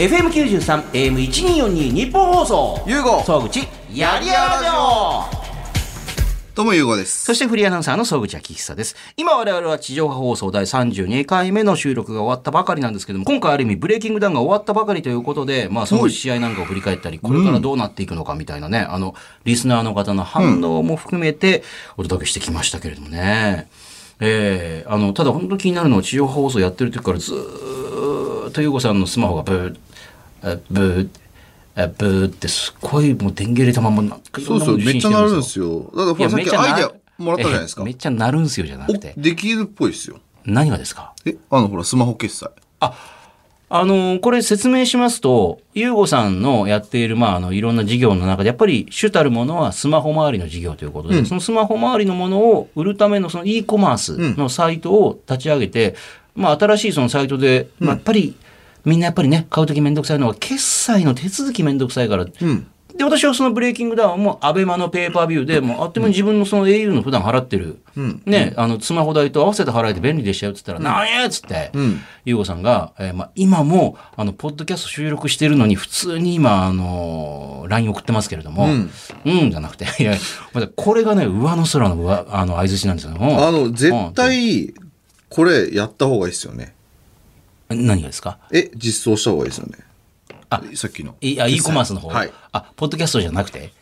FM93、AM1242 日本放送。ゆうご総口、やりやらじょどうもゆうごです。そしてフリーアナウンサーの総口昭久です。今我々は地上波放送第32回目の収録が終わったばかりなんですけども、今回ある意味ブレイキングダウンが終わったばかりということで、まあその試合なんかを振り返ったり、これからどうなっていくのかみたいなね、あの、リスナーの方の反応も含めてお届けしてきましたけれどもね。えーあの、ただ本当気になるのは地上波放送やってる時からずーっとゆうごさんのスマホがブー、あブー、あブーってすっごいもう電源入れたまんまなそうそう、めっちゃなるんですよ。よ。だからほらさっきアイデアもらったじゃないですかえめ。っちゃなるんすよじゃなくてお、できるっぽいですよ。何がですか？え、あのほら、スマホ決済。あのこれ説明しますと、ゆうごさんのやっている、まあ、あの、いろんな事業の中で、やっぱり主たるものはスマホ周りの事業ということで、そのスマホ周りのものを売るためのその e コマースのサイトを立ち上げて、まあ、新しいそのサイトで、まあ、やっぱり、みんなやっぱりね、買うときめんどくさいのは、決済の手続きめんどくさいから、うん。で、私はそのブレイキングダウンも、アベマのペーパービューで、もうあっという間に自分のその au の普段払ってる、ん。ね、あの、スマホ代と合わせて払えて便利でしたよって言ったら、なんやっつって、ん。ゆうごさんが、えーまあ、今も、あの、ポッドキャスト収録してるのに、普通に今、あの、LINE 送ってますけれども、うん、じゃなくて、いや、まだこれがね、上の空の上、あの、相づちなんですよ。あの、絶対、これやった方がいいですよね。うん何がですか？え、実装した方がいいですよね。あさっきの。いあ、e コマースの方。はい。あ、ポッドキャストじゃなくて？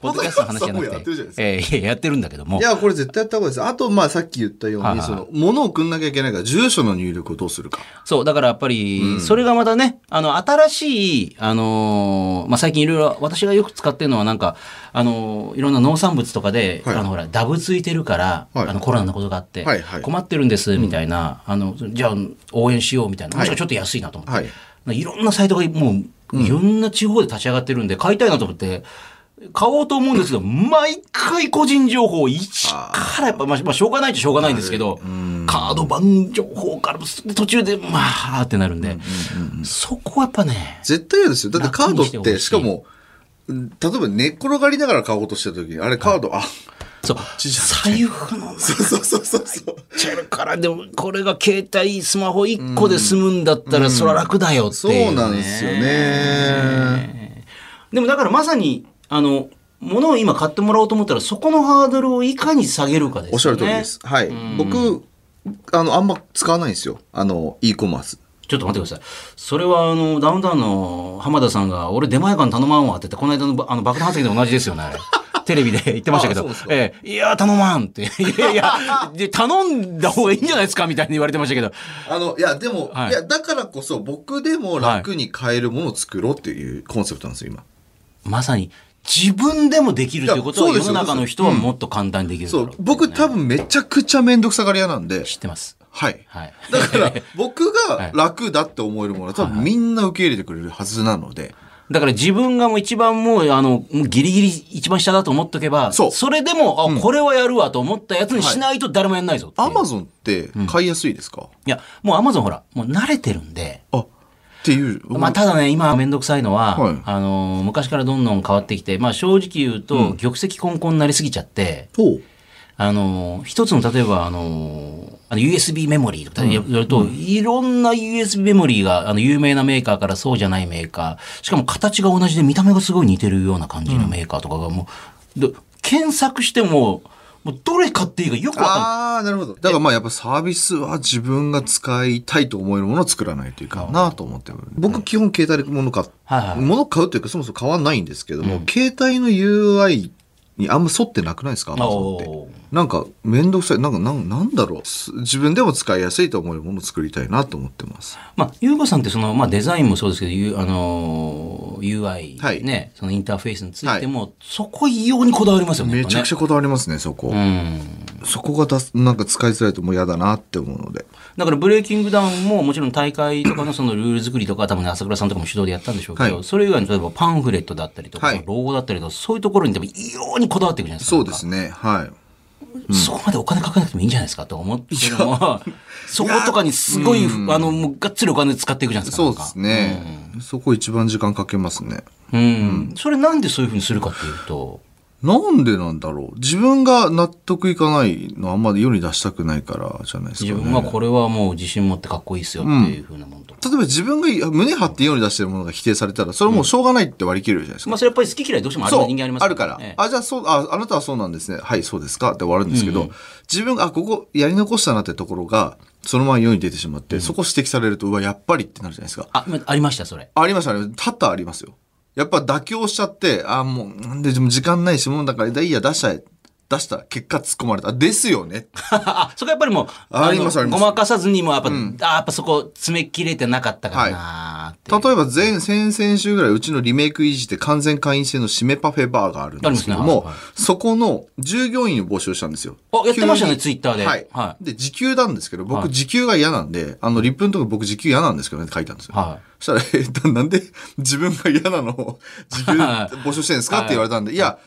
ポッドキャストの話じゃなくて。やってるじゃないですか。えーいや、やってるんだけども。い。や、これ絶対やった方がいいです。あと、まあ、さっき言ったように、その、物を送んなきゃいけないから、住所の入力をどうするか。そう、だからやっぱり、それがまたね、あの、新しい、あのーまあ、最近いろいろ、私がよく使ってるのはなんか、あのーいろんな農産物とかで、はい。あの、ほら、ダブついてるから、はい。あの、コロナのことがあって、はいはい。困ってるんです、みたいな、あの、じゃあ、応援しようみたいな、もしくはちょっと安いなと思って、はい。い、ろんなサイトがもう、いろんな地方で立ち上がってるんで、買いたいなと思って、買おうと思うんですけど、毎回個人情報一からやっぱ、まあ、まあ、しょうがないっちゃしょうがないんですけど、カード番情報から途中で、まあ、ってなるんで、そこはやっぱね、絶対嫌ですよ。だってカードって、しかも、うん例えば寝っ転がりながら買おうとした時に、あれカード、あ、そう、財布のそうそうそうそうそう。チェルから、でも、これが携帯、スマホ1個で済むんだったら、そら楽だよってそういう、ね。なんですよね。でもだからまさに、あの、物を今買ってもらおうと思ったら、そこのハードルをいかに下げるかですよね。おっしゃる通りです。はい。僕、あの、あんま使わないんですよ。あの、e コマース。ちょっと待ってください。それは、あの、ダウンタウンの浜田さんが、俺出前館頼まんわって言って、この間のばあの爆弾発言で同じですよね。テレビで言ってましたけどええ、いや、頼まんって。いやいや、で頼んだ方がいいんじゃないですかみたいに言われてましたけど。あの、いや、でも、はい。い、や、だからこそ僕でも楽に買えるものを作ろうっていうコンセプトなんですよ、今。まさに、自分でもできるということは、世の中の人はもっと簡単にできるだろそう、僕多分めちゃくちゃめんどくさがり屋なんで、知ってます。はい。はい。だから、僕はい。が楽だって思えるものは多分みんな受け入れてくれるはずなので、だから自分がもう一番もう、あの、ギリギリ一番下だと思っとけば、そう。れでも、あ、これはやるわと思ったやつにしないと誰もやんないぞアマゾンって買いやすいですか、いや、もうアマゾンほら、もう慣れてるんで、あ、っていう。まあ、ただね、今めんどくさいのは、はい。あの、昔からどんどん変わってきて、まあ正直言うと、玉石混々になりすぎちゃって。あの、一つの例えば、あの、あの USB メモリーとかやると、いろんな USB メモリーが、あの、有名なメーカーからそうじゃないメーカー、しかも形が同じで見た目がすごい似てるような感じのメーカーとかがもう、で検索しても、もうどれ買っていいかよくわかんない。ああ、なるほど。だからまあやっぱサービスは自分が使いたいと思えるものを作らないといかんなと思ってる。僕基本携帯で物買う、はいはい物買うというかそもそも買わないんですけども、携帯の UI にあんま沿ってなくないですか Amazon って。なんかめんどくさい。なんかなんなんだろう。す自分でも使いやすいと思えるものを作りたいなと思ってます。まあ、ゆうごさんってその、まあ、デザインもそうですけど、ゆあのー UI、はいね、そのインターフェースについても、そこ異様にこだわりますよね。めちゃくちゃ。ゃこだわりますね、そこ。うん。そこがだすなんか使いづらいともう嫌だなって思うので。だからブレイキングダウンももちろん大会とかのそのルール作りとか多分ね朝倉さんとかも主導でやったんでしょうけど、はいそれ以外に例えばパンフレットだったりとか、はいロゴだったりとかそういうところに多分異様にこだわっていくじゃないですか。そうですね。はい。そこまでお金かけなくてもいいんじゃないですかと思ってるのは、そ ことかにすごい、あの、もうがっつりお金使っていくじゃないですか。そうですね。そこ一番時間かけますね。うん。それなんでそういうふうにするかっていうと、なんでなんだろう自分が納得いかないのはあんまり世に出したくないからじゃないですかね。自分はこれはもう自信持ってかっこいいっすよっていうふうなもんとか。例えば自分が胸張って世に出してるものが否定されたら、それはもうしょうがないって割り切れるじゃないですか。まあそれやっぱり好き嫌いどうしてもある人間ありますあるから、ええあ、じゃあそう、あ、あなたはそうなんですね。はい、そうですかって終わるんですけど、自分が、あ、ここやり残したなってところが、そのまま世に出てしまって、そこ指摘されると、うわ、やっぱりってなるじゃないですか。あ、ありました、それ。ありましたね。多々ありますよ。やっぱ妥協しちゃって、あ、もう、なんで、時間ないし、もうだから、いいや、出したい。出した。結果突っ込まれた。ですよね。あ、そこやっぱりもう、ありまありますごまかさずにもやっぱ、あやっぱそこ詰め切れてなかったからなーっていう。例えば前、先々週ぐらい、うちのリメイクいじって完全会員制の締めパフェバーがあるんですけども、ねはいはそこの従業員を募集したんですよ。あやってましたねツイッターで。はい。はで、時給なんですけど、僕、はい。時給が嫌なんで、あの、リップのとこ僕時給嫌なんですけどねって書いたんですよ。はそしたら、えななんで自分が嫌なのを時給募集してるんですか？って言われたんで、い。や、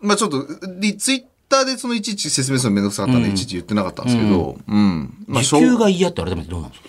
まあちょっと、リツイッターでそのいちいち説明するのめんどくさかったんで、いちいち言ってなかったんですけど、うん。まあ、時給が嫌って改めてどうなんですか、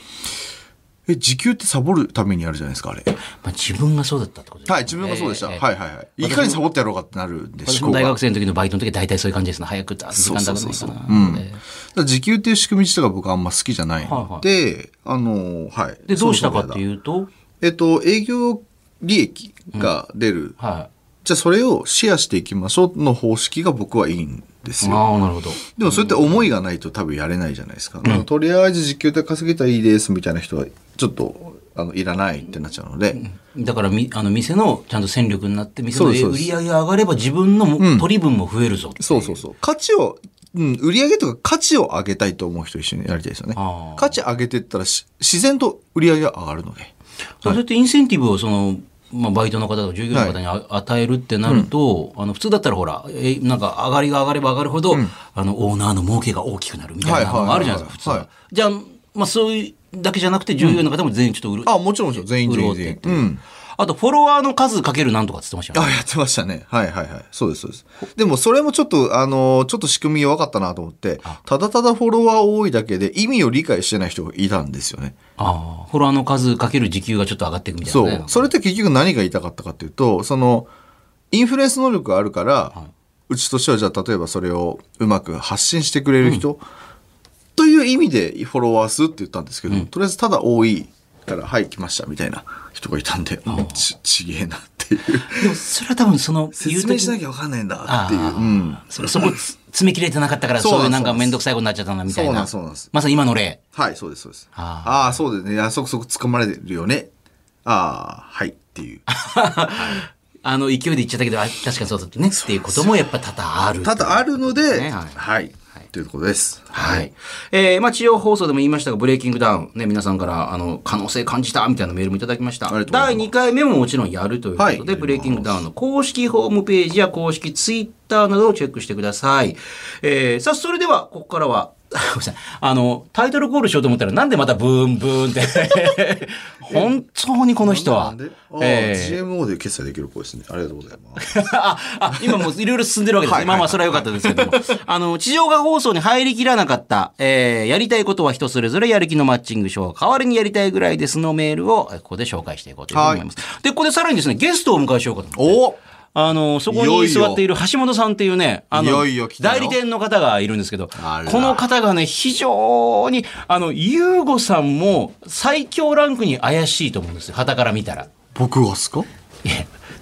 え、時給ってサボるためにあるじゃないですか、あれ。まあ、自分がそうだったってことですねはい、自分がそうでした。ええはいはいはい。いかにサボってやろうかってなるんで、私思考が。も大学生の時のバイトの時は大体そういう感じですね。早く、あ時間だかないかな。うんでだから時給っていう仕組み自体が僕はあんま好きじゃないので、あの、はい。で、どうしたかってう。いうと、えっと、営業利益が出る。はじゃあそれをシェアしていきましょうの方式が僕はいいんですい。よ。ああ、なるほど。でもそうやって思いがないと多分やれないじゃないですか。とりあえず時給で稼げたらいいですみたいな人はちょっとあのいらないってなっちゃうので。だからみ、あの、店のちゃんと戦力になって、店の売り上げが上がれば自分のも取り分も増えるぞっていそうそうそう。価値を、うん、売り上げとか価値を上げたいと思う人と一緒にやりたいですよね価値上げていったらし自然と売り上げが上がるので。そうやってインセンティブをその、まあ、バイトの方とか従業員の方にあ与えるってなると、あの普通だったらほら、えなんか上がりが上がれば上がるほど、あのオーナーの儲けが大きくなるみたいなのがあるじゃないですか、はいはいはいはい普通は。じゃあ、まあ、そういうだけじゃなくて従業員の方も全員ちょっと売る、あ、もちろんもちろん。全員。潤ってっていううん。あとフォロワーの数かけるなんとかって言ってましたよね。あ、やってましたね。はいはいはい。そうですそうです。でもそれもちょっと、あの、ちょっと仕組み弱かったなと思って、ただただフォロワー多いだけで意味を理解してない人がいたんですよね。ああ、フォロワーの数かける時給がちょっと上がっていくみたいな、ね。そう。それって結局何が言いたかったかっていうと、その、インフルエンス能力があるから、うちとしてはじゃあ例えばそれをうまく発信してくれる人、という意味でフォロワー数って言ったんですけど、とりあえずただ多いから、はい、来ましたみたいな人がいたんで、うんち、ちげえなっていう。でもそれは多分その説明しなききゃわかんないんだあっていう。うん。そそこつ詰め切れてなかったからそういうなんか面倒くさいことになっちゃったなみたいなそうなんですまさに今の例はい、そうです、そうです。ああそうですね。あそこそこ突っ込まれてるよね。ああ、はいっていう。あの勢いで言っちゃったけどあ確かにそうだったねっていうこともやっぱ多々あるただあるので、ねはいはい。というところです。はい。えー、まあ、地上放送でも言いましたが、ブレイキングダウン、ね、皆さんから、あの、可能性感じた、みたいなメールもいただきました。ありがとうござい第2回目ももちろんやるということで、はいブレイキングダウンの公式ホームページや公式ツイッターなどをチェックしてください。えー、さあ、それでは、ここからは。あの、タイトルコールしようと思ったら、なんでまたブーンブーンって。本当にこの人はえー GMO で決済できる子ですね。ありがとうございます。あ、あ、今もういろいろ進んでるわけです。はいまあまあ、それは良かったですけども。あの、地上波放送に入りきらなかった、えー、やりたいことは人それぞれやる気のマッチングショー、代わりにやりたいぐらいですのメールを、えここで紹介していこうというふうに思います。で、ここでさらにですね、ゲストをお迎えしようかと思って。おあの、そこに座っている橋本さんっていうね、あの、いよいよ代理店の方がいるんですけどこの方がね、非常に、あの、ゆうごさんも最強ランクに怪しいと思うんですよ、旗から見たら。僕がですか？いや、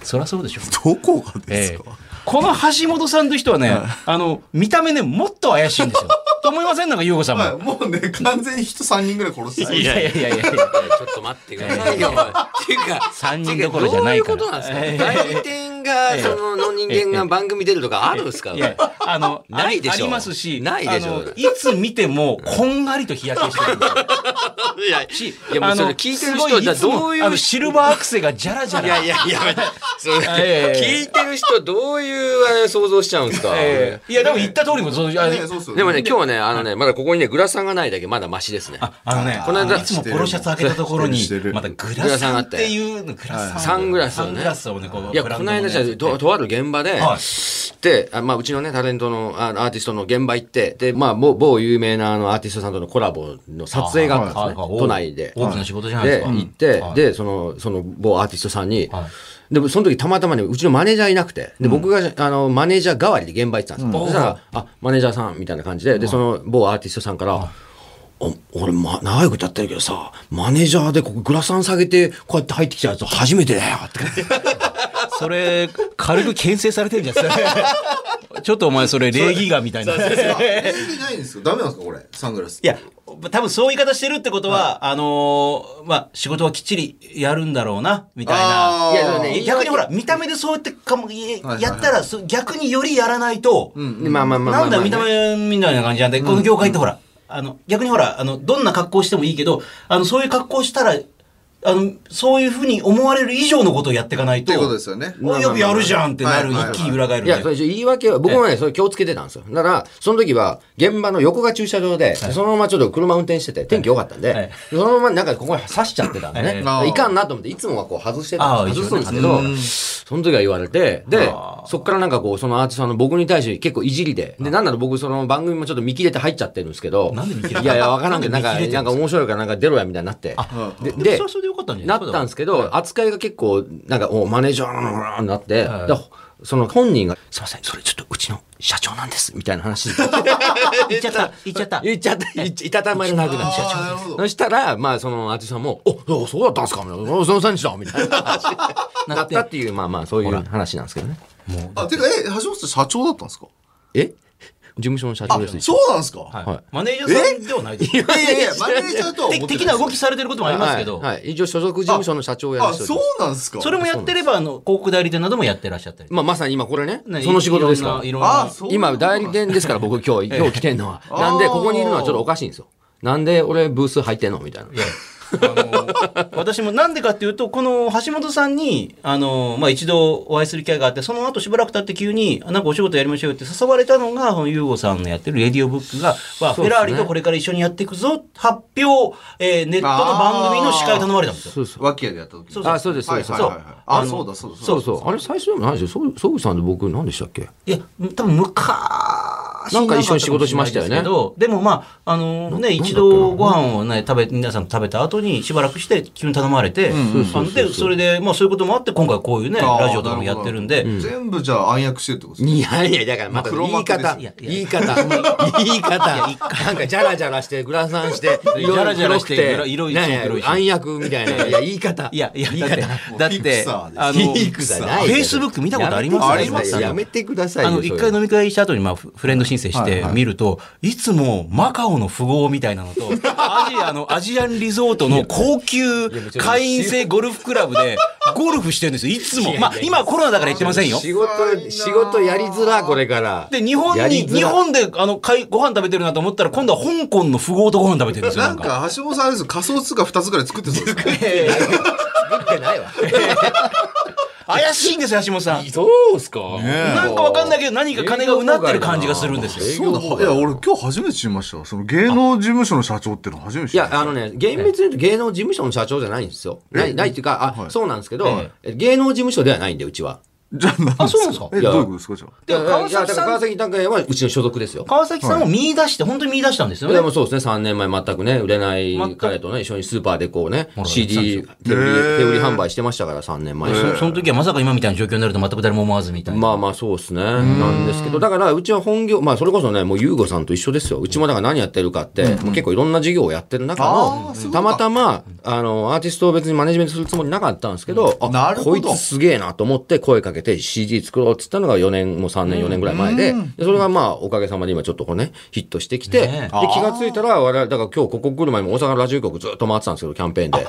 そりゃそうでしょ。どこがですか、ええこの橋本さんという人はね、あの、見た目ね、もっと怪しいんですよ。と思いません？なんか、ゆうごさんも。はい、もうね、完全に人3人ぐらい殺していやいやいやいや。いや。ちょっと待ってください。よ。っていうか、三人どころじゃないから。どういうことなんですか？ええ。代理店が、その、の人間が番組出るとかあるんですか？いや、あの、ないでしょありますし、ないでしょあのいつ見ても、こんがりと日焼けしてるんですよ。いや、しいやもうそれあの聞いてる人すごいじゃあつもどういうあの、シルバーアクセがジャラジャラ。いやいやいや、それええ。聞いてる人どういうあれ想像しちゃうんですか、ええ。いや、でも言った通りも、そう、あねそうそうでもね、今日はね、あのね、まだここにね、グラサンがないだけまだマシですね。あのね、この間いつもポロシャツ開けたところにしてる、またグラサンっていうの、グラサン。を。サングラスをね。サングラスをね、こういや、この間じゃあと、とある現場で、はい。で、あまあ、うちのね、タレントのあアーティストの現場行って、で、まあ、某某有名なあのアーティストさんとのコラボの撮影があったんですね、都内で。大きな仕事じゃないですか。で、行って、はいで、その、その某アーティストさんに、はいでもその時たまたまね、うちのマネージャーいなくて、で、僕が、あの、マネージャー代わりで現場行ってたんですよ。そしたら、あ、マネージャーさん、みたいな感じで、で、その某アーティストさんから、お俺、ま、長いことやってるけどさ、マネージャーでここグラサン下げて、こうやって入ってきたやつ初めてだよって。それ、軽く牽制されてるんじゃないですか。ちょっとお前それ礼儀がみたいな。いえないんですか？ダメなんですかこれ？サングラスや、多分そういう言い方してるってことは、あのーまあ、仕事はきっちりやるんだろうな、みたいな。あー。いやでもね逆にほら、見た目でそうやってかも、やったら、そ逆によりやらないと、でまあまあまあなんだよ見た目みたいな感じなんで、この業界ってほら、あの、逆にほら、あの、どんな格好してもいいけど、あの、そういう格好したら、あの、そういうふうに思われる以上のことをやっていかないと、っていうことですよね。およくやるじゃんってなる、一気に裏返るん。いや、それ言い訳は、僕もね、それ気をつけてたんですよ。だから、その時は、現場の横が駐車場で、そのままちょっと車運転してて、天気良かったんで、はいそのままなんかここに刺しちゃってたんでね。はいいかんなと思って、いつもはこう外してたああ外すんですけど、その時は言われて、であ、そっからなんかこう、そのアーティストさんの僕に対して結構いじりで、で、なんなら僕その番組もちょっと見切れて入っちゃってるんですけど、なんで見切れていやいや、わからんけど、なんか、なんか面白いからなんか出ろやみたいになって。で、で、なったんですけど、扱いが結構、なんか、おマネージャーななって、はい。でその本人が、すいません、それちょっとうちの社長なんです、みたいな話。言っちゃった、言っちゃった。言っちゃった、言っちゃいたたまれなくなるほどう。そしたら、まあ、そのアーティストさんも、お、おそうだったんですか？みたいな。おそのさんでした？みたいな話 だったっていう、まあまあ、そういう話なんですけどね。あてかえ橋本さん社長だったんですか？え？事務所の社長です。そうなんですか？はい。はい。マネージャーさんではないです。いやいやいやマネージャーと 的な動きされてることもありますけど、はい。はい。一応所属事務所の社長をやらそうなんですか？それもやってれば、あの、広告代理店などもやってらっしゃったり。まあ、まさに今これね、ねその仕事ですから。い。ろんな、あそう今、代理店ですから、僕今日、今日来てんのは。なんで、ここにいるのはちょっとおかしいんですよ。なんで俺ブース入ってんのみたいな。あの私もなんでかっていうと、この橋本さんに、あの、まあ、一度お会いする機会があって、その後しばらく経って急に、あなんかお仕事やりましょうよって誘われたのが、そのユーゴさんのやってるレディオブックが、まあ、フェラーリとこれから一緒にやっていくぞ、発表、えーネットの番組の司会を頼まれたんですよ。そうそう。脇屋でやった時そうそうあ、そうです、そうです。はいはいはいはいあそうだそうだそうそう。あれ、最初でもないですよ。そう、そうさんで僕、何でしたっけ？いや、多分昔なんか一緒に仕事しましたよね。ですけど。でもまあ、あのね、一度ご飯をね、食べ、皆さんと食べた後にしばらくして急に頼まれて、で、それで、まあそういうこともあって、今回こういうね、ラジオとかもやってるんで、全部じゃあ暗躍してるってことですいやいや、だからまた黒言い方、言い方、言い方、なんかジャラジャラして、グラサンして、ジャラジャラして色いつもね黒いし。暗躍みたいな。いや、言い方。いや、いや、だって、だって、あの、フェイスブック見たことありますありますよやめてくださいよ。あの、一回飲み会した後に、まあ、フフレンド申請して見ると、いつもマカオの富豪みたいなのと、アジアの、アジアンリゾートの高級会員制ゴルフクラブで、ゴルフしてるんですよ、いつも。まあ、今コロナだから言ってませんよ。仕事、仕事やりづら、これから。で、日本に、日本で、あの、かいご飯食べてるなと思ったら、今度は香港の富豪とご飯食べてるんですよ、ななんんか。か橋本さんあれですよ仮想通貨2つぐらい作ってそうですね 作ってないわ。怪しいんですよ、橋本さん。そうっすか？なんかわかんないけど、何か金がうなってる感じがするんですよ。そうだいや俺今日初めて知りましたその芸能事務所の社長っていうの初めて知いや、りましたあのね、厳密に言うと芸能事務所の社長じゃないんですよ。ない、ないっていうか、あ、はいそうなんですけど、芸能事務所ではないんで、うちは。じゃああそうなんですか？えいや。どういうことですか？じゃあ。でも川崎さんだから川崎拓也はうちの所属ですよ。川崎さんを見出して、本当に見出したんですよね。でもそうですね、3年前全くね、売れない彼とね、一緒にスーパーでこうね、ら CD、手売り、手売り販売してましたから、3年前。そその時はまさか今みたいな状況になると全く誰も思わずみたいな。まあまあそうですね。なんですけど、だからうちは本業、まあそれこそね、もうユーゴさんと一緒ですよ。うちもだから何やってるかって、もう結構いろんな事業をやってる中あのたまたま、あの、アーティストを別にマネジメントするつもりなかったんですけど、あ、なるほど。こいつすげえなと思って声かけて CD 作ろうっつったのが4年、もう3年4年ぐらい前で、でそれがまあおかげさまで今ちょっとこうね、ヒットしてきて、でね気がついたら我々、だから今日ここ来る前にも大阪のラジオ局ずっと回ってたんですけど、キャンペーンで。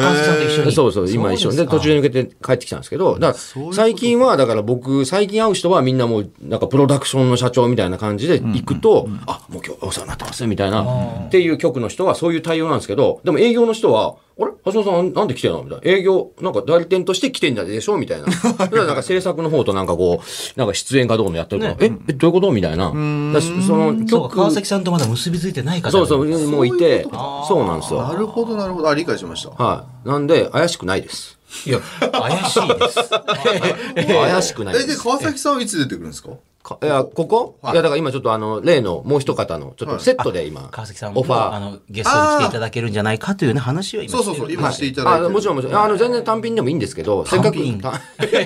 川崎さんと一緒に。そうそう、今一緒で、途中で抜けて帰ってきたんですけど、だから最近は、だから僕、最近会う人はみんなもう、なんかプロダクションの社長みたいな感じで行くと、あ、もう今日お世話になってます、みたいな、っていう局の人はそういう対応なんですけど、でも営業の人は、あれ？橋本さんなんで来てんの？みたいな。営業、なんか代理店として来てんじゃでしょ？みたいな。だからなんか制作の方となんかこう、なんか出演かどうのやってるから、え、え、どういうこと？みたいな。だからその局、川崎さんとまだ結びついてない方そうそう、う。もういて、そうなんですよ。なるほどなるほど。あ理解しました。はい。なんで、怪しくないです。いや、怪しいです。怪しくないえで。です川崎さんはいつ出てくるんですか？かいや、ここ、い、や、だから今ちょっとあの、例のもう一方の、ちょっとセットで今、川崎さんオファー。もあのゲストに来ていただけるんじゃないかというね話を今そうそうそう今していただいてあもちろんもちろん。あの、全然単品でもいいんですけど、せっかく。単品たいや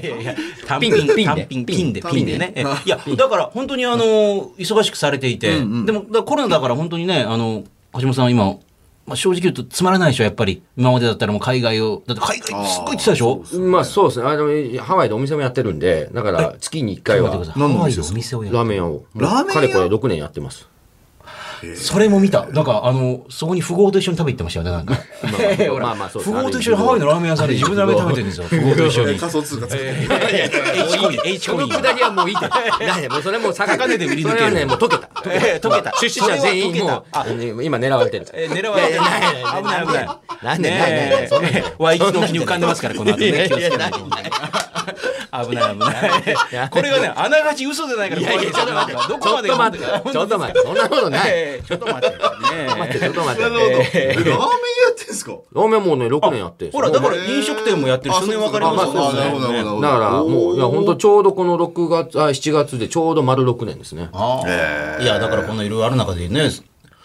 いやいや単ピ品ンピンで単品ピンでピンピンでねえいやだから本当にあの忙しくされていてでもだからコロナだから本当にねあの橋本さんは今まあ正直言うとつまらないでしょやっぱり今までだったらもう海外をだって海外すっごい行ってたでしょ？まあそうですね。あの、ハワイでお店もやってるんで、だから月に1回は待ってくださいハワイでお店をやるラーメン屋を。ラーメン屋かれこれ6年やってます。それも見た。なんかあのそこに富豪と一緒に食べ行ってましたよねなんか。まあまあそうです富豪と一緒にハワイのラーメン屋さんで自分でラーメン食べてるんですよ。富豪と一緒に。仮想通貨使って、H コイン H コインそのくだりはもういいって。ないね、もうそれもう高値で売り抜けるそれはね、もう溶けた。えー溶けた出資者全員もう、あ今狙われてる。えー狙われてる危ない危ないなんでないねえワイキキの沖に。浮かんでますからこの後ね気をつけないと危ない危ない。これがねあながち嘘じゃないから怖いですよ。どこまでちょっと待って、ちょっと待って、そんなことない。えーちょっと待って。待って、ちょっと待って。ラーメン屋やってんすか？ラーメンもうね、6年やってるんですよ。ほらだから飲食店もやってるその辺分かりますあそうそうそう。あなるほどなるほどだから、もう、いや、本当ちょうどこの6月、あ、7月でちょうど丸6年ですね。いやだからこんないろいろある中でね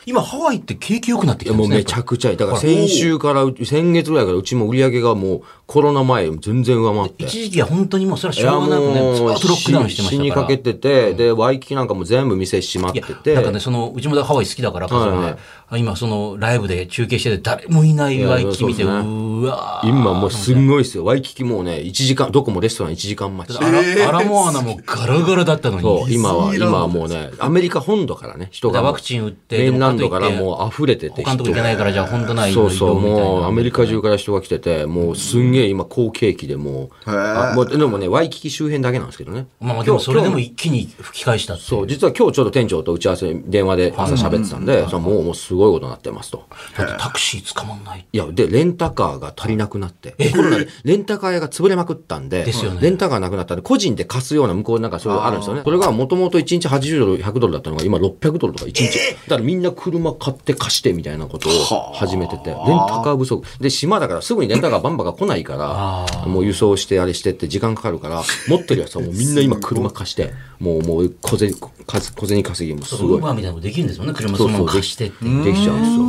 今ハワイって景気良くなってきいやもうたんですねめちゃくちゃいい。だから先週から、先月ぐらいからうちも売り上げがもうコロナ前全然上回って。一時期は本当にもうそれはいしやょうがなくねずもうっとロックダウンしてま死したからにかけてて、で、ワイキキなんかも全部店閉まっいてて。やなんかねそのうちもハワイ好きだから家族で、はいはい今そのライブで中継してて誰もいないワイキキ見てういやそうわー今もうすんごいですよ。ワイキキもうね、1時間、どこもレストラン1時間待ち。アラアラモアナもガラガラだったのにそう、今は、今はもうね、アメリカ本土からね、人が。ワクチン打ってメインランドからでももう溢れてて。他のとこ行けないからじゃあ本当ないそうそう、もうアメリカ中かから人が来てて、もうすんげえ今好景気でもう、あもうでもね、ワイキキ周辺だけなんですけどね。まあまあでもそれでも一気に吹き返したそう、実は今日ちょうど店長と打ち合わせ、電話で朝喋ってたんで、そうもうもうすごいことになってますと。だってタクシー捕まんない。いや、で、レンタカーが足りなくなって、コロナでレンタカー屋が潰れまくったんで、ですよね。レンタカーなくなったんで、個人で貸すような向こうなんかそういうのあるんですよね。それがもともと1日80ドル、100ドルだったのが今600ドルとか1日。だからみんな車買って貸してみたいなことを始めてて、レンタカー不足。で、島だからすぐにレンタカーバンバンが来ないから、もう輸送してあれしてって時間かかるから、持ってるやつはもうみんな今車貸して、もうもう小銭、小銭稼ぎもすウごい。ーバーみたいなことできるんですもんね。車そのまま貸してってできちゃうんですよ。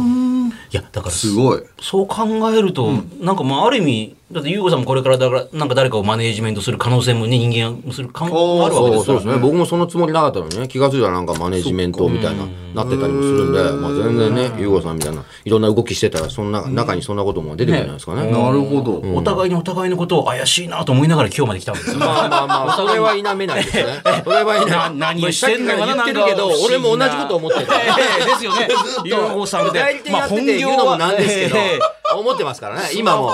いやだからすごい。そう考えると、なんかまあある意味だって優子さんもこれからだからなんか誰かをマネージメントする可能性もね人間がする可能おーあるわけですからそうそうですね。僕もそのつもりなかったのにね、気が付いたらなんかマネジメントみたいな、なってたりもするんで、まあ全然ね、ゆうごさんみたいな、いろんな動きしてたら、そんな、中にそんなことも出てくるんじゃないですかね。なるほど。お互いにお互いのことを怪しいなと思いながら今日まで来たわけですよ。まあまあまあ、それは否めないですね。それは否めない。な何をしてんのかなさってるけどなんか、俺も同じこと思ってる。ええですよね。優子さんで代理店やってて言うのもなんですけど、思ってますからね、今も。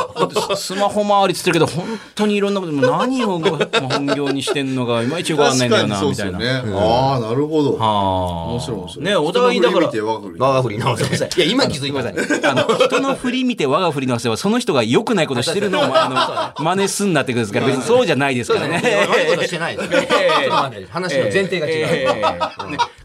スマホ周りっつってるけど本当にいろんなこと何を本業にしてんのかいまいちよくわかんないんだよなみたいな。ああ、なるほど。はあ。面白い面白い。ねお互いだから我が振り直せ。いや、今気づいてください。あの人の振り見て我が振りのせはその人が良くないことしてるのを あの真似すんなってことですから別にそうじゃないですからね。悪いことしてない 話の前提が違う。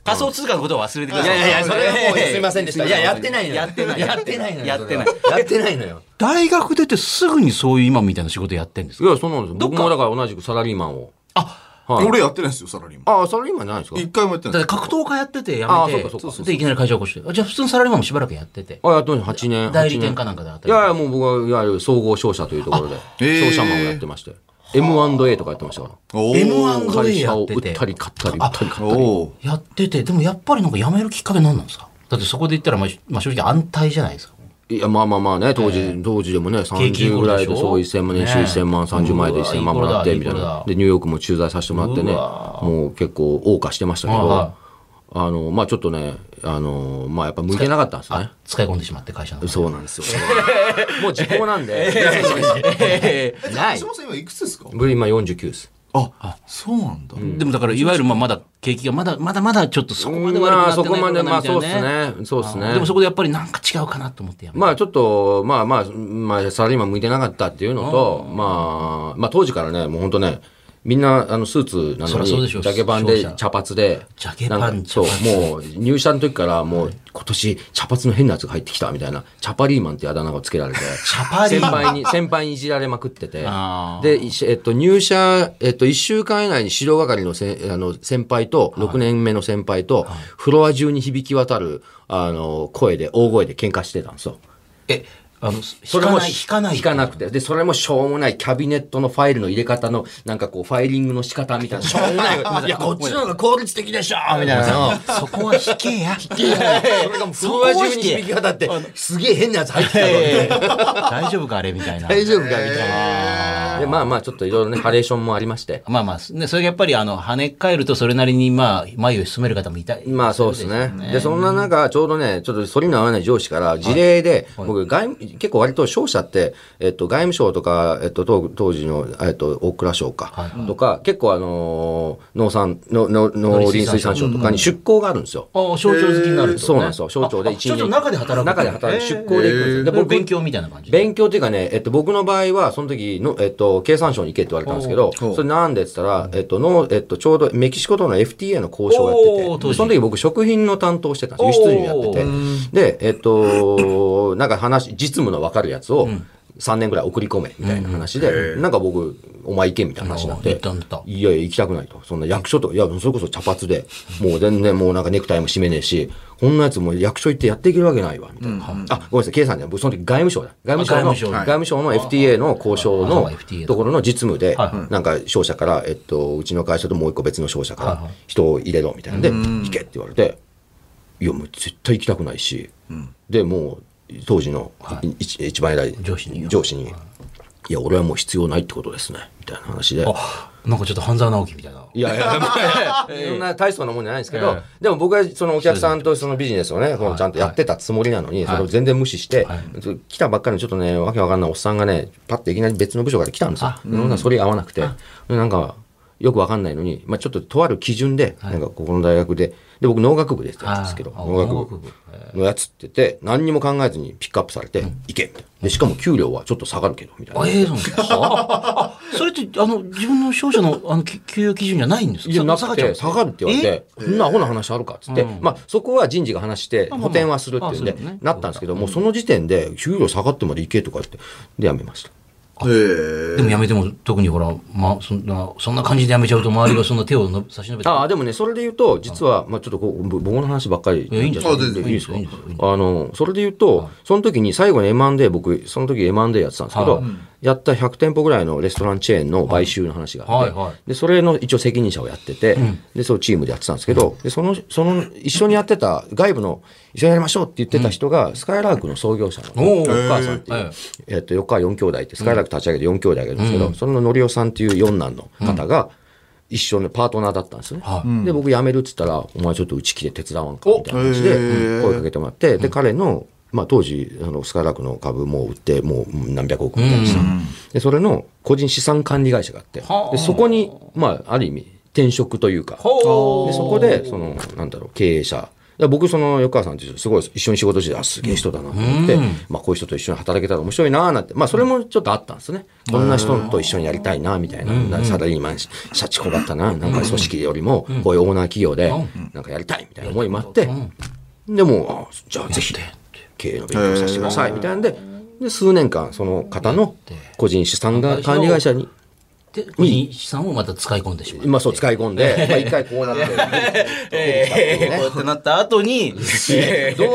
仮想通貨のことを忘れてください。いやいやいや、それはもうすみませんでした。いや、やってないのよ。やってないやってないのよ。やってないやってないのよ。大学出てすぐにそういう今みたいな仕事やってんですか？いや、そうなんですよ。僕もだから同じくサラリーマンを。はい俺やってないですよ、サラリーマン。ああ、サラリーマンじゃないですか？一回もやってない。格闘家やっててああやめてそうかそうかでいきなり会社起こしてあじゃあ普通のサラリーマンもしばらくやっててあ、やってます。8年。代理店か8なんかで働年いやいや、もう僕はいわゆる総合商社というところで、商社マンをやってまして。M&A とかやってましたから。M&A 会社やってて。を売ったり買ったり、売ったり買ったり。やっててでもやっぱりなんか辞めるきっかけ何なんですか？だってそこで言ったらまあ、まあ、正直安泰じゃないですか。いや、まあまあまあね、当時、当時でもね、30ぐらいで、そう、1000万、年収ね1000万、30万円で1000万もらって、みたいな。で、ニューヨークも駐在させてもらってね、もう結構謳歌してましたけど、あの、まあちょっとね、あの、まあやっぱ向いてなかったんですね。使い込んでしまって会社の そうなんですよ。もう時効なんで。ない橋。本さん今いくつですか？僕今49です。あ、そうなんだ。でもだからいわゆるまあまだ景気がまだまだまだちょっとそこまで悪くまあなってないそこまで、まあみたいなそうですね。そうですね。でもそこでやっぱりなんか違うかなと思ってやまあちょっと、まあまあ、まあサラリーマン向いてなかったっていうのと、まあ、まあ当時からね、もう本当ね、みんなあのスーツなのにジャケパンで茶髪でジャケパンなんかそうもう入社の時からもう今年茶髪の変なやつが入ってきたみたいなチャパリーマンってあだ名をつけられて 先輩に先輩にいじられまくっててで、えっと、入社、えっと、1週間以内に指導係のせあの先輩と6年目の先輩とフロア中に響き渡るあの声で大声で喧嘩してたんですよ。え、あの、それも引かない、引かなくて。で、それもしょうもないキャビネットのファイルの入れ方の、なんかこう、ファイリングの仕方みたいな、しょうもない。いや、こっちの方が効率的でしょみたいな。そこは引けや。それがもうフロア中に響き渡って、すげえ変なやつ入ってた。大丈夫かあれみたいな。大丈夫かみたいな。で、まあまあ、ちょっといろいろね、ハレーションもありまして。まあまあ、ね、それがやっぱりあの、跳ね返るとそれなりにまあ、眉を進める方もいたい。まあそうですね。で、そんな中、ちょうどね、ちょっと反りの合わない上司から事例で、僕、外務、結構割と商社って、えっと、外務省とか、えっと、当当時の、えっと、大蔵省か、とか、結構あのー、農産、のの農林水産省とかに出向があるんですよ。ああ、省庁好きになると、ね。そうなんですよ。省庁であ一年。省庁の中で働く。中で働く。出向で行くんですよ。で、で、僕勉強みたいな感じで。勉強っていうかね、えっと、僕の場合は、その時の、えっと、経産省に行けって言われたんですけど、それなんでって言ったら、えっと、の、えっと、ちょうどメキシコとの FTA の交渉をやってて、その時僕食品の担当してたんです。輸出入やってて。で、えっと、なんか話、実務の分かるやつを、3年ぐらい送り込め、みたいな話で、なんか僕、お前行け、みたいな話になっていやいや、行きたくないと。そんな役所とか、いや、それこそ茶髪で、もう全然もうなんかネクタイも締めねえし、こんなやつもう役所行ってやっていけるわけないわ、みたいな。あ、ごめんなさい、計算じゃない。僕その時外務省だ。外務省の、あ外務省の FTA の交渉のところの実務でなんか商社から、えっと、うちの会社ともう一個別の商社から人を入れろ、みたいなんで、行けって言われて、いや、もう絶対行きたくないし、で、もう、当時の一一番偉い上司に。上司に、い。や、俺はもう必要ないってことですね、みたいな話で。あ、なんかちょっと半沢直樹みたいな。いやいや、まあ、そんな大層なもんじゃないんですけど、でも僕はそのお客さんとそのビジネスをね、このちゃんとやってたつもりなのに、それを全然無視して、来たばっかりのちょっとね、わけわかんないおっさんがね、パッていきなり別の部署から来たんですよ。それ合わなくて、なんか、よくわかんないのに、まあちょっととある基準で、なんかここの大学で、で、僕農学部でたんですけど、あ農学部。部。のやつって言って、何にも考えずにピックアップされて、行けみたいな。で、しかも給料はちょっと下がるけど、みたいな。あ、。ええそう それって、あの、自分の商社の、あの、き給与基準じゃないんですか？いや、なくて、下がっちゃう。下がるって言われて、そんなアホな話あるかっつって、まあ、そこは人事が話して、補填はするっていうんでなったんですけど、もうその時点で、給料下がってまで行けとか言って、で、やめました。へえでもやめても、特にほら、まあ、そんな、そんな感じでやめちゃうと、周りがそんな手をの差し伸べて。ああ、でもね、それで言うと、実は、まあ、ちょっとこ僕の話ばっかり。いやいいんじゃない？ですか？あの、それで言うと、その時に最後に M&A、僕、その時 M&A やってたんですけど、やった100店舗ぐらいのレストランチェーンの買収の話があって、はいはい。で、それの一応責任者をやってて、で、そうチームでやってたんですけど、で、その、その、一緒にやってた外部の、一緒にやりましょうって言ってた人が、スカイラークの創業者の、お母さんっていう、えっと、横川4兄弟って、スカイラーク立ち上げて4兄弟がいるん。ですけど、そののりおさんっていう四男の方が、一緒のパートナーだったんですよね。で、僕辞めるっつったら、お前ちょっとうち来て手伝わんかみたいな感じで声かけてもらって、で、彼の、まあ当時、あの、スカイラークの株も売って、もう何百億みたいなした。で、それの個人資産管理会社があって、はあ。で、そこに、まあ、ある意味、転職というか、ほで、そこで、その、なんだろう、経営者。で僕、その、横川さんってすごい一緒に仕事して、あ、すげえ人だなと思って、まあ、こういう人と一緒に働けたら面白いななんて、まあ、それもちょっとあったんですね。こんな人と一緒にやりたいな、みたいな。サラリーマン、シャチコだったな、なんか組織よりも、こういうオーナー企業で、なんかやりたい、みたいな思いもあって、でも、あじゃあぜひ、経営の勉強させてください、みたいなんで、で、数年間、その方の個人資産が管理会社に、で、個人資産をまた使い込んでしまう。まあそう使い込んで、まあ一回こうなって、こうやってなった後に、ど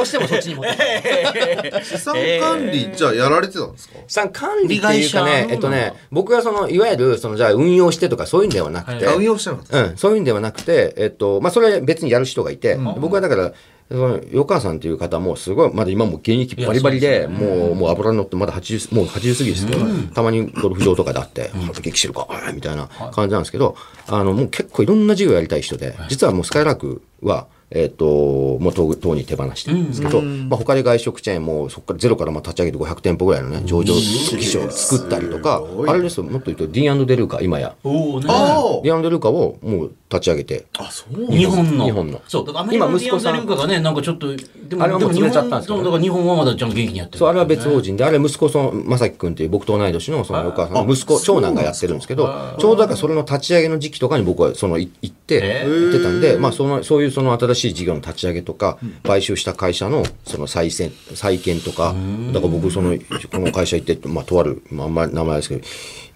うしてもそっちに持って資産管理、じゃあやられてたんですか？資産管理っていうかね理会、社えっとね、僕がその、いわゆる、その、じゃあ運用してとかそういうんではなくて、あ運用してうん、そういうんではなくて、えっと、まあ、それは別にやる人がいて、僕はだから、その横川さんっていう方もすごい、まだ今も現役バリバリで、もう、もう油に乗ってまだ80、もう80過ぎですけど、たまにゴルフ場とかで会って、あ激してるか、あみたいな感じなんですけど、あの、もう結構いろんな事業やりたい人で、実はもうスカイラークは、えっ、と、もうととうに手放してるんですけど、まあ、他で外食チェーンもそこからゼロからまあ立ち上げて500店舗ぐらいのね、上場基地を作ったりとか、あれですよ、もっと言うと D& デルーカ、今や。おおね。あ D& デルーカをもう立ち上げて、あそう日本の。日本のそう。だからアメリカのディアンザ・リューカがね、なんかちょっとであれはもう潰れちゃったんですけどねだから日本はまだちゃんと元気にやってる。そう、あれは別法人で、あれ息子、その、正樹君っていう僕と同い年の、そのお母さんの息子、長男がやってるんですけど、ちょうどだからそれの立ち上げの時期とかに僕はその、い行って、行ってたんで、まあ、その、そういうその新しい事業の立ち上げとか、買収した会社の、その再選、再建とか、だから僕、その、この会社行って、まあ、とある、まあ、あんまり名前ですけど、い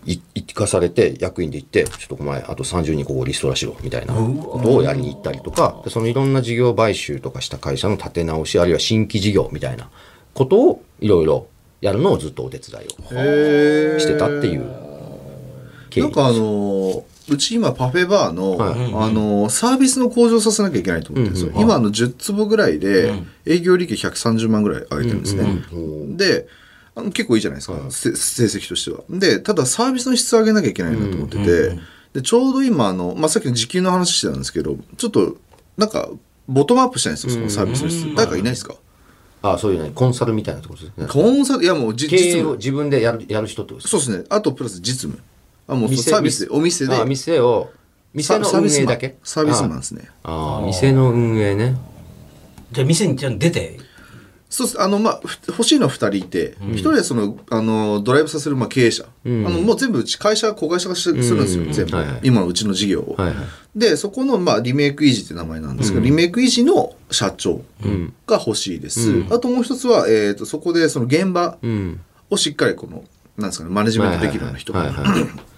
行かされて、役員で行って、ちょっとお前、あと30人ここリストラしろ、みたいなことをやりに行ったりとか、でそのいろんな事業買収とかした会社の立て直し、あるいは新規事業みたいなことをいろいろやるのをずっとお手伝いをしてたっていう経緯なんかあのーうち今パフェバーの、はい。あのーサービスの向上させなきゃいけないと思ってるんですよ。今あの10坪ぐらいで営業利益130万ぐらい上げてるんですね。で、あの結構いいじゃないですか、せ成績としては。で、ただサービスの質を上げなきゃいけないなと思ってて、でちょうど今あの、まあ、さっきの時給の話してたんですけど、ちょっとなんかボトムアップしたいんですよ、そのサービスの質。誰かいないですか？あそういうねコンサルみたいなところですねコンサル、いやもう実務。自分でやるやる人ってことですか？そうですね。あとプラス実務。あ、もう店サービスで、お店で。あ店を店の運営だけ？サービスマンですね。ああ店の運営ねじゃあ店にちゃんと出て、そう。あの、まあ、ふ欲しいのは2人いて、一人はその、あの、ドライブさせる、まあ、経営者。あの、もう全部うち、会社、子会社がしするんですよ、全部。はいはい。今のうちの事業を。はいはい。で、そこの、まあ、リメイクイージーって名前なんですけど、リメイクイージーの社長が欲しいです。あともう一つは、えっと、そこで、その現場うん。をしっかり、この、なんですかね、マネジメントできるような人はいはいはいはい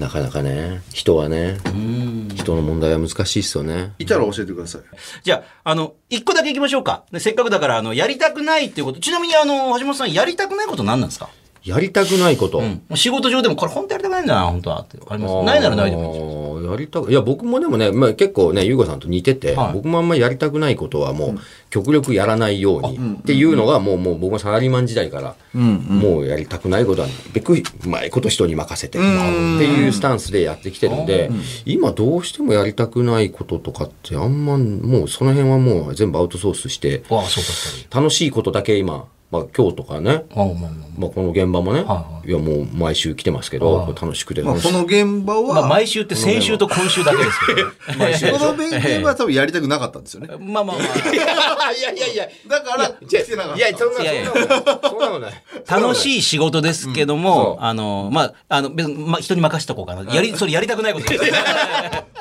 なかなかね人はね人の問題は難しいっすよねいたら教えてください。じゃあ、あの、一個だけ行きましょうか。でせっかくだから、あの、やりたくないっていうこと。ちなみに、あの、橋本さん、やりたくないこと何なんですか？やりたくないこと、うん。仕事上でも、これ本当やりたくないんだな、本当は。ってあります？ないならないでもいいやりたくいや僕もでもね、まあ、結構ね優子さんと似てて、はい。僕もあんまりやりたくないことはもう極力やらないようにっていうのがもうもう僕もサラリーマン時代から、もうやりたくないことはべくうまいこと人に任せてっていうスタンスでやってきてるんで、今どうしてもやりたくないこととかってあんまもうその辺はもう全部アウトソースして。楽しいことだけ今、まあ、今日とかね、ああ、まあまあまあ、この現場もね、、はいやもう毎週来てますけど、楽しくて、まあ、この現場は、まあ、毎週って先週と今週だけですけどね。毎週この現場は多分やりたくなかったんですよね。まあまあまいやいやいや だから、来てなかった。いや、そんな、そんなことそんなことない。あ、楽しい仕事ですけども、あの、まあ、あの、別に、まあ、人に任せとこうかな。やり、それやりたくないことです。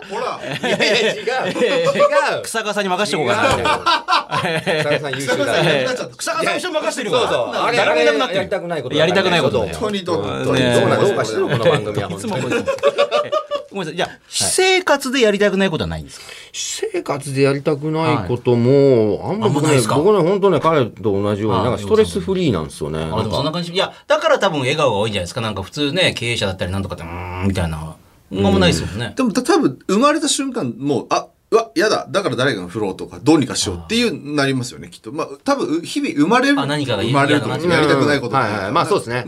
ほら、いやいや、違う。違う。草川さんに任せとこうかな。草さん優秀だ草川さん一緒に任せてるから。そうそう。あれ、誰もいなくなってるやりたくないこと。やりたくないこと本当にどうどうどうねなどうかしてるこの番組は。いつもごめんなさい。じゃあ、私生活でやりたくないことはないんですか？私生活でやりたくないことも、あんまないです、か？僕ね、本当ね、彼と同じように、あなんかストレスフリーなんですよね。あ、でもそんな感じ。いや、だから多分笑顔が多いんじゃないですか？なんか普通ね、経営者だったりなんとかって、うーん、みたいな。あんまないですもんね。でもた多分生まれた瞬間もうあうわやだ。だから誰かが振ろうとかどうにかしようっていうなりますよねきっと。まあ多分日々生まれるあ何かが生まれるとやりたくないこと。はいはいまあそうですね。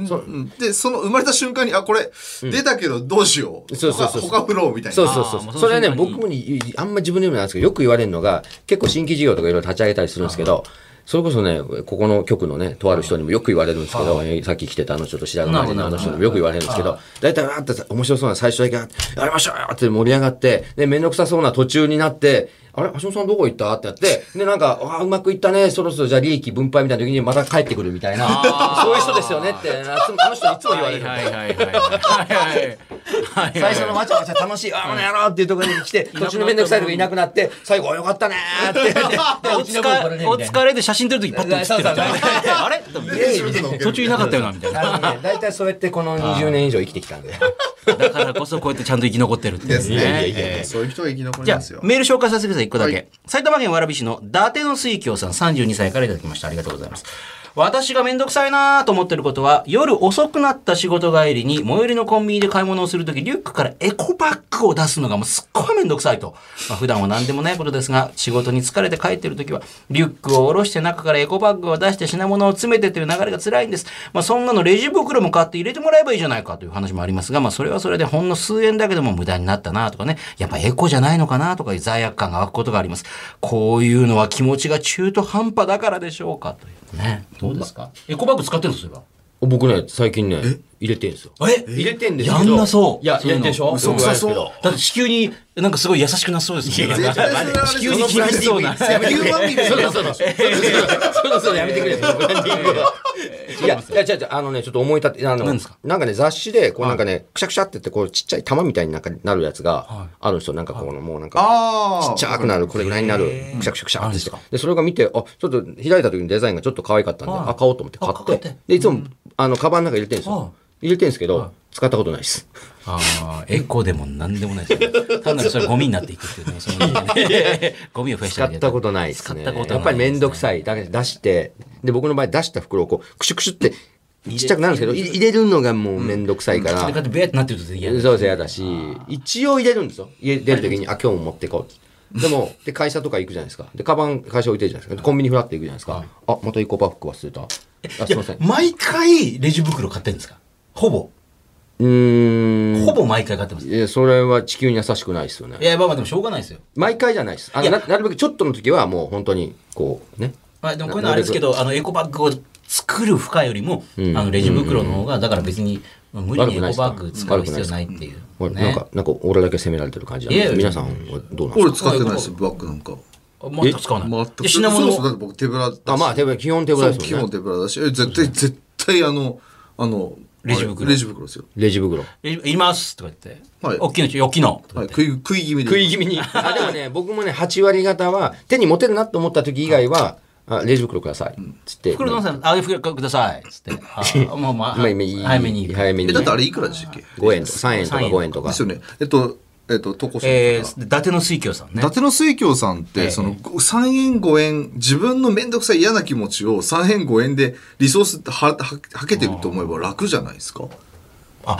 でその生まれた瞬間にあこれ出たけどどうしようそうそうそう他他振ろうみたいな。そうそうそう。それはね、僕もに、あんま自分で言うのなんですけど、よく言われるのが、結構新規事業とかいろいろ立ち上げたりするんですけど、それこそね、ここの局のね、とある人にもよく言われるんですけど、えーさっき来てたあの人と白髪のあの人にもよく言われるんですけど、大体わーってさ面白そうな最初だけ、やりましょうよって盛り上がって、で、めんどくさそうな途中になって、あれ橋本さんどこ行った？ってやって、で、なんか、あーうまくいったね、そろそろじゃあ利益分配みたいな時にまた帰ってくるみたいな、そういう人ですよねって、ああの人にいつも言われる。はいはいはいはい。はい。最初のわちゃわちゃ楽しい、あ、この野郎っていうところに来て、途中のめんどくさいとこいなくなって、最後、よかったねーって。お疲れ、お疲れで写真撮るときパッと写ってる。あれ？途中いなかったよな、みたいな。大体そうやってこの20年以上生きてきたんで。だからこそこうやってちゃんと生き残ってるっていうね。ですねいやいやいやえー。そういう人が生き残りじゃあますよ、メール紹介させてください、一個だけ。はい埼玉県蕨市の伊達の水郷さん32歳からいただきました。ありがとうございます。私がめんどくさいなと思ってることは、夜遅くなった仕事帰りに、最寄りのコンビニで買い物をするとき、リュックからエコバッグを出すのがもうすっごいめんどくさいと。まあ、普段は何でもないことですが、仕事に疲れて帰ってるときは、リュックを下ろして中からエコバッグを出して品物を詰めてという流れが辛いんです。まあ、そんなのレジ袋も買って入れてもらえばいいじゃないかという話もありますが、まあ、それはそれでほんの数円だけでも無駄になったなとかね、やっぱエコじゃないのかなとかいう罪悪感が湧くことがあります。こういうのは気持ちが中途半端だからでしょうかというね。どうですか？エコバッグ使ってるんですよ、僕ね、最近ね、入れてんですよ。え？入れてんですけど。やんなそう。いや、いやんでしょ？嘘くさそう。だって地球になんかすごい優しくなさそうですね。絶対そ厳しそうな。そろそろ。そろそろやめてくれ。いや、いや、違う違う、あのね、ちょっと思い立って、あの、何ですか？なんかね、雑誌で、こうなんかね、くしゃくしゃってって、こう、ちっちゃい玉みたいになんかなるやつが、あるんですよ。なんかこの、もうなんか。ちっちゃくなる、これぐらいになる、くしゃくしゃくしゃって。で、それが見て、あ、ちょっと開いた時にデザインがちょっと可愛かったんで、あ、買おうと思って買ってて。で、いつも、あの、カバンの中入れてるんですあよ。入れてるんですけど、使ったことないです。ああ、エコでもなんでもないですよね。単なるそれゴミになっていくっていうね。そのね ゴミを増やした使ったことないですね。使ったことないねやっぱりめんどくさい。だけど出して、で、僕の場合出した袋をこう、クシュクシュって、ちっちゃくなるんですけど、い入れるのがもうめんどくさいから。それからベーってなってると嫌そうです、嫌だし、一応入れるんですよ。家出るときに、あ、今日も持ってこう。でも、で、会社とか行くじゃないですか。で、カバン、会社置いてるじゃないですか。でコンビニフラって行くじゃないですか。あ、またエコバッグ忘れた。あ、すいません。う毎回レジ袋買ってるんですか？ほぼ。ーん。ほぼ毎回買ってます。いいや、それは地球に優しくないですよね。や、まあまあでもしょうがないですよ。毎回じゃないです。あのいやななるべくちょっとの時はもう本当に、こう、ね。まあでもこういうのはあれですけど、あのエコバッグを作る負荷よりも、んあのレジ袋の方が、だから別に無理にエコバッグ使う必要なないいっていう。ほらなんか、なんか俺だけ責められてる感じなんでいやいや皆さんはどうなんです俺か使ってないですよ、バッグなんか。全く使わない。全く。で品物をそうそうだって僕手ぶらだしあ、まあ、手ぶら、基本手ぶらですもんね。手ぶらだし、え絶対、絶対あの、あの、レジ袋レジ袋ですよ。レジ袋。えいりますとか言って。はい大きいのちょ、大きいの。い、食い、食い気味で。食い気味に。あ、でもね、僕もね、8割方は、手に持てるなと思った時以外は、あレジ袋ください。つって。袋のさん、あ、袋ください。つって。あもう まあ、まあ今いい早めに。え、早めに。だってあれいくらでしたっけ？5円とか、3円とか3円5円とかです。よね。えっと、えっと、とこさん。えー、伊達の水郷さんね伊。達の水郷さんって、ええその、3円5円、自分のめんどくさい嫌な気持ちを3円5円でリソースは、は、はけてると思えば楽じゃないですか？あ、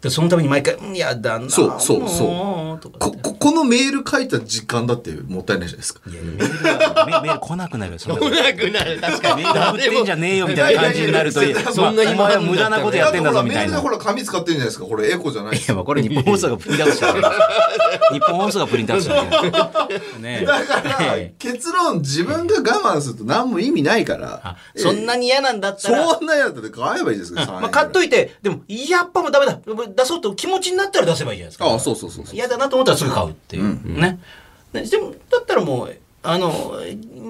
でそのために毎回、うん、やだな。そうそうそうもとかこ、こ、このメール書いた時間だってもったいないじゃないですか。いやメールがメメール来なくなるよ。そんなことなくなる。確かメール送ってんじゃねえよみたいな 感じになると、いやいやいやそんな今は無駄なことやってんだぞみたいな。メールでほら紙使ってるじゃないですか。これエコじゃないいや、まあこれ日本放送がプリントアウトした。日本放送がプリントアウトした。ねえだから、結論自分が我慢すると何も意味ないからあ。そんなに嫌なんだったら。そんなやつで買えばいいですか、まあ、買っといて、でも、やっぱもうダメだ。出そうと気持ちになったら出せばいいじゃないですか。ああ、そうそうそうそう。嫌だなと思ったらすぐ買うっていう。ね。ねでも、だったらもう、あの、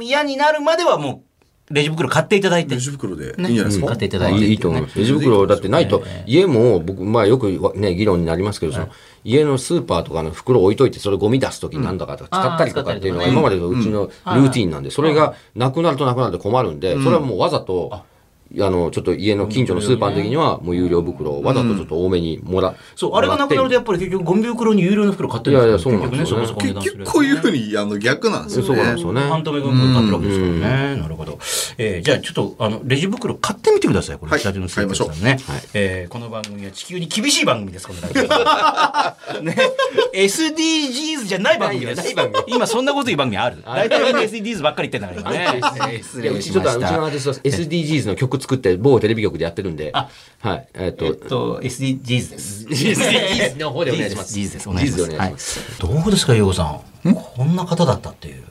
嫌になるまではもう、レジ袋買っていただいて。レジ袋でいいんじねゃないですか？買っていただいて。いいいいと思います。レジ袋だってないと、家も僕、まあよくね、議論になりますけど、その家のスーパーとかの袋置いといて、それゴミ出すときなんだかとか使ったりとかっていうのがあー今までのうちのルーティンなんで、それがなくなるとなくなると困るんで、それはもうわざと、あの、ちょっと家の近所のスーパーの時には、もう有料袋をわざとちょっと多めにもらそう、あれがなくなるとやっぱり結局ゴミ袋に有料の袋買ってるんですいやいやそうなんですよね結局ね、そこ結構こういうふうにあの逆なんですよね。そうなんですよね。半透明ゴミ袋買ってるわけですからね。なるほど。えーじゃあちょっと、あの、レジ袋買ってみてください。これ、はい北島の買いましょうさんね。えーこの番組は地球に厳しい番組です、この番組。ね。SDGs じゃない番組です。今そんなこと言う番組ある？大体 SDGs ばっかり言ってんだから今ね。失礼しました。のアーティストは SDGs の曲作って某テレビ局でやってるんで、あはい。えっとえっ、と、SDGs です。SDGs の方でお願いします SDGs です。お願いします。どうですか、ヨウさん？こんな方だったっていう。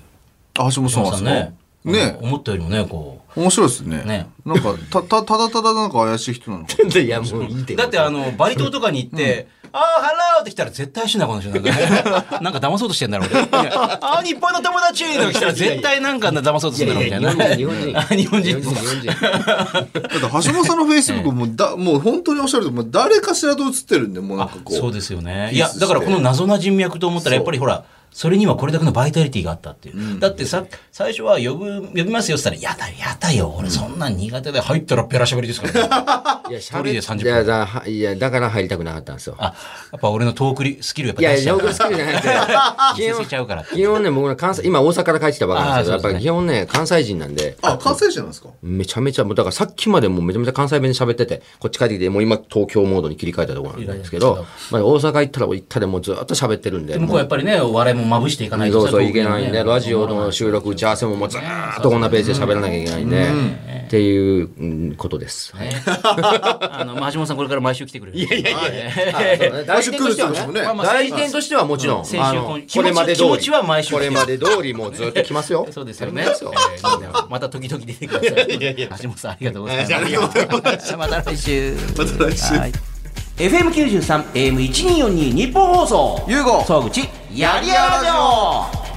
あ、橋本さんはですかね。ね思ったよりもね、こう。面白いですね。ねなんか、た、た、ただただなんか怪しい人なのか。いや、もういいって。だってあの、バリ島とかに行って、ああ、ハローって来たら絶対しな、この人。なんか、なんか騙そうとしてんだろう、俺。ああ、日本の友達と来たら絶対なんか騙そうとするんだろう、みたいな。日本人、あ日本人日本人、日本人。だって橋本さんのフェイスブックもだ、もう本当におっしゃると、もう誰かしらと映ってるんで、もうなんかこう。そうですよね。いや、だからこの謎な人脈と思ったら、やっぱりほら、それにはこれだけのバイタリティがあったっていう。だってさ、最初は呼ぶ、呼びますよって言ったら、やだ、やだよ。俺そんなん苦手で入ったらペラしゃべりですからね。いや、人で30分いや、だはいやだから入りたくなかったんですよ。あ、やっぱ俺のトークリスキルやっぱいや、出しちゃうから。ヨーグル好きじゃなくて、見せちゃうから。基本ね、僕ね、関西、今大阪から帰ってきたばかりなんですけど、やっぱあーそうですねり基本ね、関西人なんで、あ、関西人なんですか？めちゃめちゃ、もうだからさっきまでもうめちゃめちゃ関西弁で喋ってて、こっち帰ってきて、もう今東京モードに切り替えたところなんですけど、まあ大阪行ったら行ったでもうずっと喋ってるんで、で向こうやっぱりね、お笑いももまぶしていかないとさそうそういけないん。で、ラジオの収録、打ち合わせももうずーっとこんなペースで喋らなきゃいけないんで、っていううんことです。はい あの、まあ橋本さんこれから毎週来てくれる。いやいやいや。代理店としては毎週来るってことですもんね。してはもちろん、これまで通気持り、ちは毎週これまで通りもうずっと来ますよ。そうですよね。えーまた時々出てください。橋本さん。ありがとうございます。また来週。また来週はい FM93 AM1242 日本放送。ゆうご総口やりやらじょう